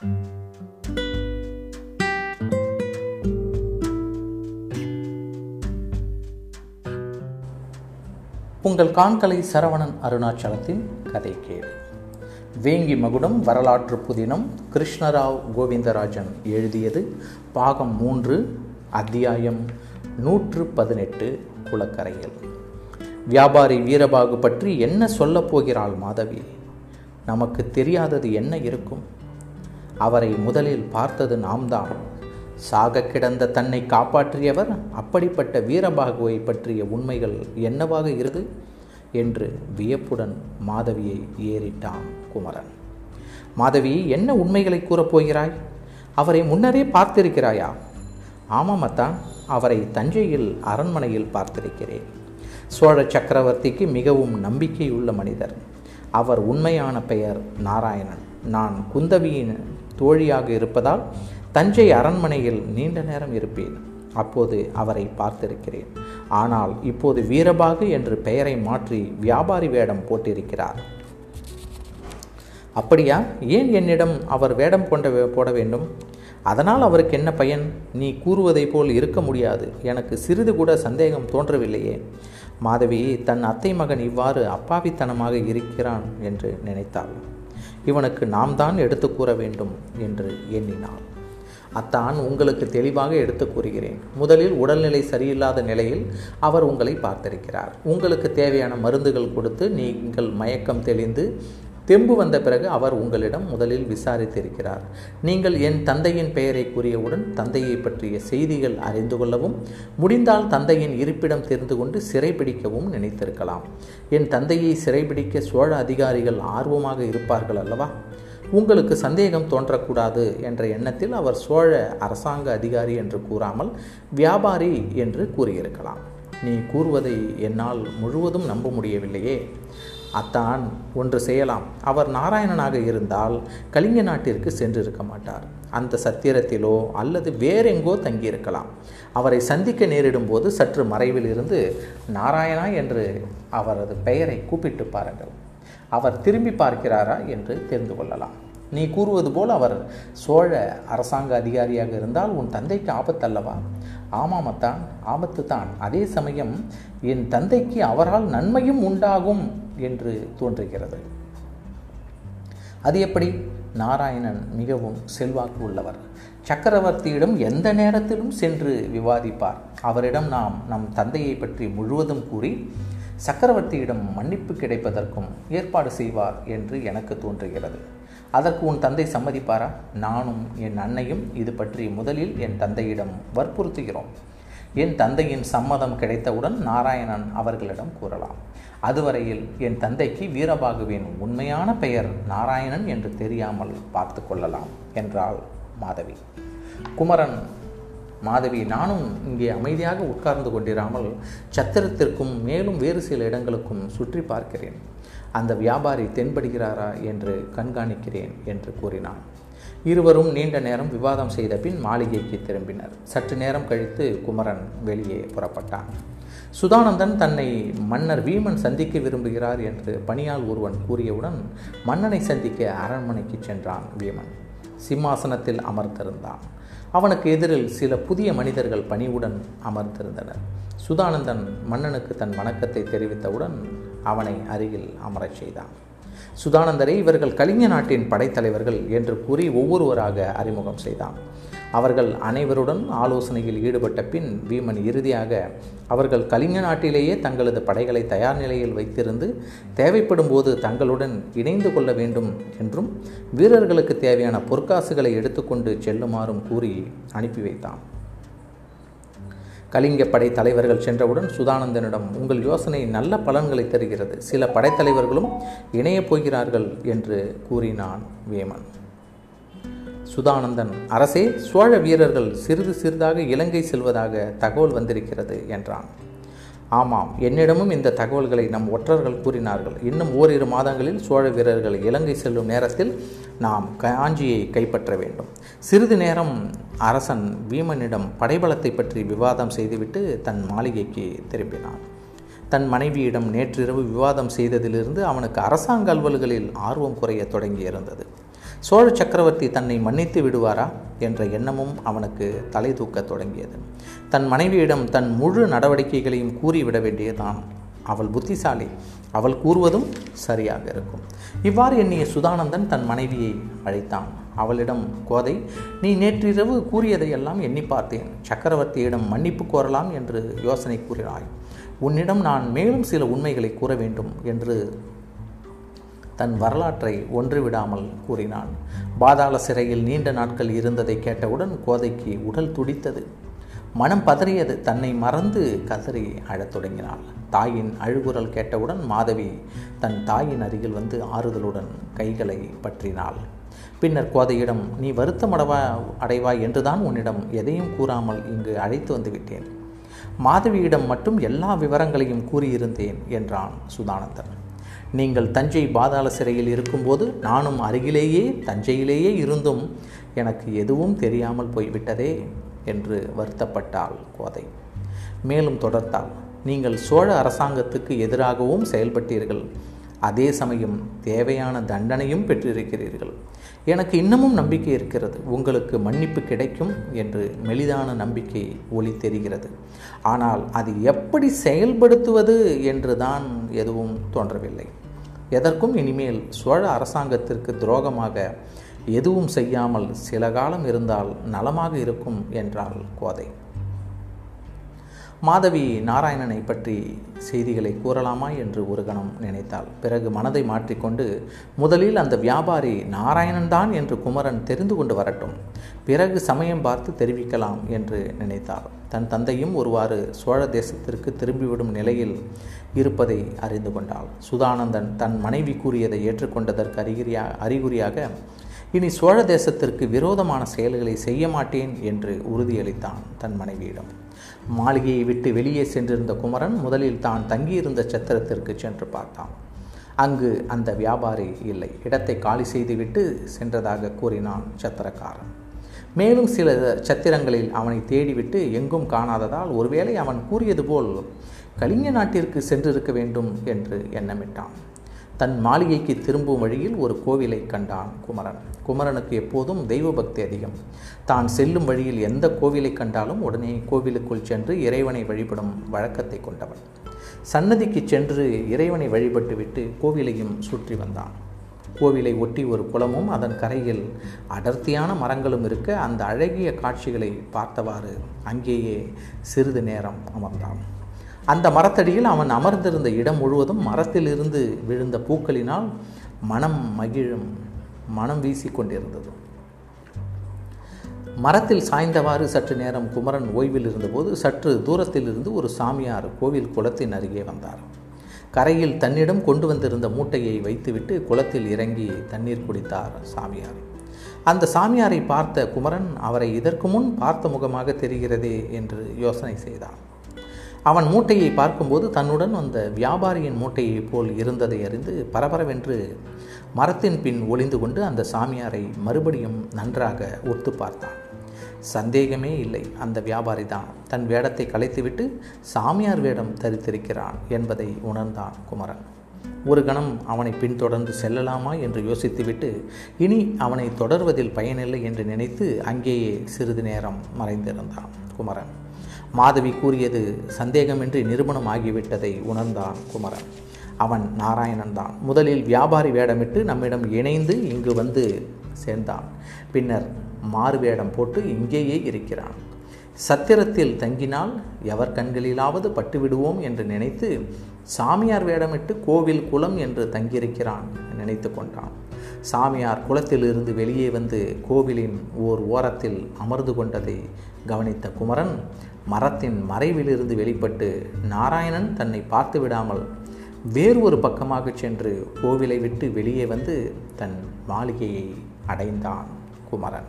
உங்கள் காண்கலை சரவணன் அருணாச்சலத்தின் கதை கேடு. வேங்கி மகுடம் வரலாற்று புதினம் கிருஷ்ணராவ் கோவிந்தராஜன் எழுதியது பாகம் மூன்று அத்தியாயம் நூற்று பதினெட்டு குளக்கரையில். வியாபாரி வீரபாகு பற்றி என்ன சொல்லப் போகிறாள் மாதவி? நமக்கு தெரியாதது என்ன இருக்கும்? அவரை முதலில் பார்த்தது நாம்தான். சாக கிடந்த தன்னை காப்பாற்றியவர் அப்படிப்பட்ட வீரபாகுவை பற்றிய உண்மைகள் என்னவாக இருது? என்று வியப்புடன் மாதவியை ஏறிட்டான் குமரன். மாதவி என்ன உண்மைகளை கூறப்போகிறாய் அவரை முன்னரே பார்த்திருக்கிறாயா? ஆமாம் அத்தான் அவரை தஞ்சையில் அரண்மனையில் பார்த்திருக்கிறேன். சோழ சக்கரவர்த்திக்கு மிகவும் நம்பிக்கையுள்ள மனிதர். அவர் உண்மையான பெயர் நாராயணன். நான் குந்தவியின் தோழியாக இருப்பதால் தஞ்சை அரண்மனையில் நீண்ட நேரம் இருப்பேன். அப்போது அவரை பார்த்திருக்கிறேன். ஆனால் இப்போது வீரபாகு என்று பெயரை மாற்றி வியாபாரி வேடம் போட்டிருக்கிறார். அப்படியா? ஏன் என்னிடம் அவர் வேடம் கொண்ட போட வேண்டும்? அதனால் அவருக்கு என்ன பயன்? நீ கூறுவதைப் போல் இருக்க முடியாது. எனக்கு சிறிது கூட சந்தேகம் தோன்றவில்லையே. மாதவி தன் அத்தை மகன் இவ்வாறு அப்பாவித்தனமாக இருக்கிறான் என்று நினைத்தாள். இவனுக்கு நாம் தான் எடுத்து கூற வேண்டும் என்று எண்ணினாள். அத்தான் உங்களுக்கு தெளிவாக எடுத்து கூறுகிறேன். முதலில் உடல்நிலை சரியில்லாத நிலையில் அவர் உங்களை பார்த்திருக்கிறார். உங்களுக்கு தேவையான மருந்துகள் கொடுத்து நீங்கள் மயக்கம் தெளிந்து தெம்பு வந்த பிறகு அவர் உங்களிடம் முதலில் விசாரித்திருக்கிறார். நீங்கள் என் தந்தையின் பெயரை கூறியவுடன் தந்தையை பற்றிய செய்திகள் அறிந்து கொள்ளவும் முடிந்தால் தந்தையின் இருப்பிடம் தெரிந்து கொண்டு சிறைபிடிக்கவும் நினைத்திருக்கலாம். என் தந்தையை சிறைபிடிக்க சோழ அதிகாரிகள் ஆர்வமாக இருப்பார்கள் அல்லவா? உங்களுக்கு சந்தேகம் தோன்றக்கூடாது என்ற எண்ணத்தில் அவர் சோழ அரசாங்க அதிகாரி என்று கூறாமல் வியாபாரி என்று கூறியிருக்கலாம். நீ கூறுவதை என்னால் முழுவதும் நம்ப முடியவில்லையே. அத்தான் ஒன்று செய்யலாம். அவர் நாராயணனாக இருந்தால் கலிங்க நாட்டிற்கு சென்றிருக்க மாட்டார். அந்த சத்திரத்திலோ அல்லது வேறெங்கோ தங்கியிருக்கலாம். அவரை சந்திக்க நேரிடும் போது சற்று மறைவில் இருந்து நாராயணா என்று அவரது பெயரை கூப்பிட்டு பாருங்கள். அவர் திரும்பி பார்க்கிறாரா என்று தெரிந்து கொள்ளலாம். நீ கூறுவது போல் அவர் சோழ அரசாங்க அதிகாரியாக இருந்தால் உன் தந்தைக்கு ஆபத்தல்லவா? ஆமாம் ஆபத்து தான் அதே சமயம் என் தந்தைக்கு அவரால் நன்மையும் உண்டாகும். என்று தோன்றுகிறது. அது எப்படி? நாராயணன் மிகவும் செல்வாக்கு உள்ளவர். சக்கரவர்த்தியிடம் எந்த நேரத்திலும் சென்று விவாதிப்பார். அவரிடம் நாம் நம் தந்தையை பற்றி முழுவதும் கூறி சக்கரவர்த்தியிடம் மன்னிப்பு கிடைப்பதற்கும் ஏற்பாடு செய்வார் என்று எனக்கு தோன்றுகிறது. அதற்கு உன் தந்தை சம்மதிப்பாரா? நானும் என் அன்னையும் இது பற்றி முதலில் என் தந்தையிடம் வற்புறுத்துகிறோம். என் தந்தையின் சம்மதம் கிடைத்தவுடன் நாராயணன் அவர்களிடம் கூறலாம். அதுவரையில் என் தந்தைக்கு வீரபாகுவின் உண்மையான பெயர் நாராயணன் என்று தெரியாமல் பார்த்து கொள்ளலாம் என்றாள் மாதவி. குமரன் மாதவி நானும் இங்கே அமைதியாக உட்கார்ந்து கொண்டிராமல் சத்திரத்திற்கும் மேலும் வேறு சில இடங்களுக்கும் சுற்றி பார்க்கிறேன். அந்த வியாபாரி தென்படுகிறாரா என்று கண்காணிக்கிறேன் என்று கூறினான். இருவரும் நீண்ட நேரம் விவாதம் செய்த பின் மாளிகைக்கு திரும்பினர். சற்று நேரம் கழித்து குமரன் வெளியே புறப்பட்டான். சுதானந்தன் தன்னை மன்னர் வீமன் சந்திக்க விரும்புகிறார் என்று பணியால் ஒருவன் கூறியவுடன் மன்னனை சந்திக்க அரண்மனைக்கு சென்றான் வீமன். சிம்மாசனத்தில் அமர்ந்திருந்தான். அவனுக்கு எதிரில் சில புதிய மனிதர்கள் பணிவுடன் அமர்ந்திருந்தனர். சுதானந்தன் மன்னனுக்கு தன் வணக்கத்தை தெரிவித்தவுடன் அவனை அருகில் அமரச் செய்தான். சுதானந்தரை இவர்கள் கலிங்க நாட்டின் படைத்தலைவர்கள் என்று கூறி ஒவ்வொருவராக அறிமுகம் செய்தான் அவர்கள் அனைவருடன் ஆலோசனையில் ஈடுபட்ட பின் வீமன் இறுதியாக அவர்கள் கலிங்க நாட்டிலேயே தங்களது படைகளை தயார் நிலையில் வைத்திருந்து தேவைப்படும் போது தங்களுடன் இணைந்து கொள்ள வேண்டும் என்றும் வீரர்களுக்கு தேவையான பொற்காசுகளை எடுத்துக்கொண்டு செல்லுமாறும் கூறி அனுப்பி வைத்தான் கலிங்க படை தலைவர்கள் சென்றவுடன் சுதானந்தனிடம் உங்கள் யோசனை நல்ல பலன்களை தருகிறது. சில படைத்தலைவர்களும் இணையப் போகிறார்கள் என்று கூறினான் வேமன். சுதானந்தன் அரசே சோழ வீரர்கள் சிறிது சிறிதாக இலங்கை செல்வதாக தகவல் வந்திருக்கிறது என்றான். ஆமாம். என்னிடமும் இந்த தகவல்களை நம் ஒற்றர்கள் கூறினார்கள். இன்னும் ஓரிரு மாதங்களில் சோழ வீரர்கள் இலங்கை செல்லும் நேரத்தில் நாம் காஞ்சியை கைப்பற்ற வேண்டும். சிறிது நேரம் அரசன் வீமனிடம் படைபலத்தை பற்றி விவாதம் செய்துவிட்டு தன் மாளிகைக்கு திரும்பினான். தன் மனைவியிடம் நேற்றிரவு விவாதம் செய்ததிலிருந்து அவனுக்கு அரசாங்க அலுவல்களில் ஆர்வம் குறைய தொடங்கியிருந்தது. சோழ சக்கரவர்த்தி தன்னை மன்னித்து விடுவாரா? என்ற எண்ணமும் அவனுக்கு தலை தூக்கத் தொடங்கியது. தன் மனைவியிடம் தன் முழு நடவடிக்கைகளையும் கூறிவிட வேண்டியதான் அவள் புத்திசாலி. அவள் கூறுவதும் சரியாக இருக்கும். இவ்வாறு எண்ணிய சுதானந்தன் தன் மனைவியை அழைத்தான். அவளிடம் கோதை நீ நேற்றிரவு கூறியதையெல்லாம் எண்ணி பார்த்தேன். சக்கரவர்த்தியிடம் மன்னிப்பு கோரலாம் என்று யோசனை கூறினாய். உன்னிடம் நான் மேலும் சில உண்மைகளை கூற வேண்டும் என்று தன் வரலாற்றை ஒன்றுவிடாமல் கூறினான். பாதாள சிறையில் நீண்ட நாட்கள் இருந்ததை கேட்டவுடன் கோதைக்கு உடல் துடித்தது. மனம் பதறியது. தன்னை மறந்து கதறி அழத் தொடங்கினாள். தாயின் அழுகுரல் கேட்டவுடன் மாதவி தன் தாயின் அருகில் வந்து ஆறுதலுடன் கைகளை பற்றினாள். பின்னர் கோதையிடம் நீ வருத்தமடவா அடைவாய் என்றுதான் உன்னிடம் எதையும் கூறாமல் இங்கு அழைத்து வந்து விட்டேன். மாதவியிடம் மட்டும் எல்லா விவரங்களையும் கூறியிருந்தேன் என்றான் சுதானந்தன். நீங்கள் தஞ்சை பாதாள சிறையில் இருக்கும்போது நானும் அருகிலேயே தஞ்சையிலேயே இருந்தும் எனக்கு எதுவும் தெரியாமல் போய்விட்டதே என்று வருத்தப்பட்டாள் கோதை. மேலும் தொடர்த்தாள் நீங்கள் சோழ அரசாங்கத்துக்கு எதிராகவும் செயல்பட்டீர்கள். அதே சமயம் தேவையான தண்டனையும் பெற்றிருக்கிறீர்கள். எனக்கு இன்னமும் நம்பிக்கை இருக்கிறது. உங்களுக்கு மன்னிப்பு கிடைக்கும் என்று மெலிதான நம்பிக்கை ஒளி தெரிகிறது. ஆனால் அது எப்படி செயல்படுத்துவது என்று தான் எதுவும் தோன்றவில்லை. எதற்கும் இனிமேல் சோழ அரசாங்கத்திற்கு துரோகமாக எதுவும் செய்யாமல் சில காலம் இருந்தால் நலமாக இருக்கும் என்றாள் கோதை. மாதவி நாராயணனை பற்றி செய்திகளை கூறலாமா என்று ஒரு கணம் நினைத்தாள். பிறகு மனதை மாற்றிக்கொண்டு முதலில் அந்த வியாபாரி நாராயணன்தான் என்று குமரன் தெரிந்து கொண்டு வரட்டும். பிறகு சமயம் பார்த்து தெரிவிக்கலாம் என்று நினைத்தார் தன் தந்தையும் ஒருவாறு சோழ தேசத்திற்கு திரும்பிவிடும் நிலையில் இருப்பதை அறிந்து கொண்டாள். சுதானந்தன் தன் மனைவி கூறியதை ஏற்றுக்கொண்டதற்கு அறிகுறியா அறிகுறியாக இனி சோழ தேசத்திற்கு விரோதமான செயல்களை செய்ய மாட்டேன் என்று உறுதியளித்தான் தன் மனைவியிடம். மாளிகையை விட்டு வெளியே சென்றிருந்த குமரன் முதலில் தான் தங்கியிருந்த சத்திரத்திற்கு சென்று பார்த்தான். அங்கு அந்த வியாபாரி இல்லை. இடத்தை காலி செய்துவிட்டு சென்றதாக கூறினான் சத்திரக்காரன். மேலும் சில சத்திரங்களில் அவனை தேடிவிட்டு எங்கும் காணாததால் ஒருவேளை அவன் கூறியது போல் கலிங்க நாட்டிற்கு சென்றிருக்க வேண்டும் என்று எண்ணமிட்டான். தன் மாளிகைக்கு திரும்பும் வழியில் ஒரு கோவிலை கண்டான் குமரன். குமரனுக்கு எப்போதும் தெய்வ பக்தி அதிகம். தான் செல்லும் வழியில் எந்த கோவிலை கண்டாலும் உடனே கோவிலுக்குள் சென்று இறைவனை வழிபடும் வழக்கத்தை கொண்டவன். சன்னதிக்கு சென்று இறைவனை வழிபட்டுவிட்டு கோவிலையும் சுற்றி வந்தான். கோவிலை ஒட்டி ஒரு குளமும் அதன் கரையில் அடர்த்தியான மரங்களும் இருக்க அந்த அழகிய காட்சிகளை பார்த்தவாறு அங்கேயே சிறிது நேரம் அமர்ந்தான். அந்த மரத்தடியில் அவன் அமர்ந்திருந்த இடம் முழுவதும் மரத்திலிருந்து விழுந்த பூக்களினால் மனம் மகிழும் மனம் வீசிக்கொண்டிருந்தது. மரத்தில் சாய்ந்தவாறு சற்று நேரம் குமரன் ஓய்வில் இருந்தபோது சற்று தூரத்தில் இருந்து ஒரு சாமியார் கோவில் குளத்தின் அருகே வந்தார். கரையில் தன்னிடம் கொண்டு வந்திருந்த மூட்டையை வைத்துவிட்டு குளத்தில் இறங்கி தண்ணீர் குடித்தார் சாமியார். அந்த சாமியாரை பார்த்த குமரன் அவரை இதற்கு முன் பார்த்த முகமாக தெரிகிறதே என்று யோசனை செய்தான் அவன் மூட்டையை பார்க்கும்போது தன்னுடன் வந்த வியாபாரியின் மூட்டையைப் போல் இருந்ததை அறிந்து பரபரவென்று மரத்தின் பின் ஒளிந்து கொண்டு அந்த சாமியாரை மறுபடியும் நன்றாக ஒத்து பார்த்தான். சந்தேகமே இல்லை அந்த வியாபாரி தான் தன் வேடத்தை கலைத்துவிட்டு சாமியார் வேடம் தரித்திருக்கிறான் என்பதை உணர்ந்தான் குமரன். ஒரு கணம் அவனை பின்தொடர்ந்து செல்லலாமா என்று யோசித்துவிட்டு இனி அவனை தொடர்வதில் பயனில்லை என்று நினைத்து அங்கேயே சிறிது நேரம் மறைந்திருந்தான் குமரன். மாதவி கூறியது சந்தேகமின்றி நிரூபணம் ஆகிவிட்டதை உணர்ந்தான் குமரன். அவன் நாராயணன் தான். முதலில் வியாபாரி வேடமிட்டு நம்மிடம் இணைந்து இங்கு வந்து சேர்ந்தான். பின்னர் மாறு வேடம் போட்டு இங்கேயே இருக்கிறான். சத்திரத்தில் தங்கினால் எவர் கண்களிலாவது பட்டுவிடுவோம் என்று நினைத்து சாமியார் வேடமிட்டு கோவில் குளம் என்று தங்கியிருக்கிறான் நினைத்து கொண்டான். சாமியார் குளத்திலிருந்து வெளியே வந்து கோவிலின் ஓர் ஓரத்தில் அமர்ந்து கொண்டதை கவனித்த குமரன் மரத்தின் மறைவிலிருந்து வெளிப்பட்டு நாராயணன் தன்னை பார்த்து விடாமல் வேறு ஒரு பக்கமாக சென்று கோவிலை விட்டு வெளியே வந்து தன் மாளிகையை அடைந்தான் குமரன்.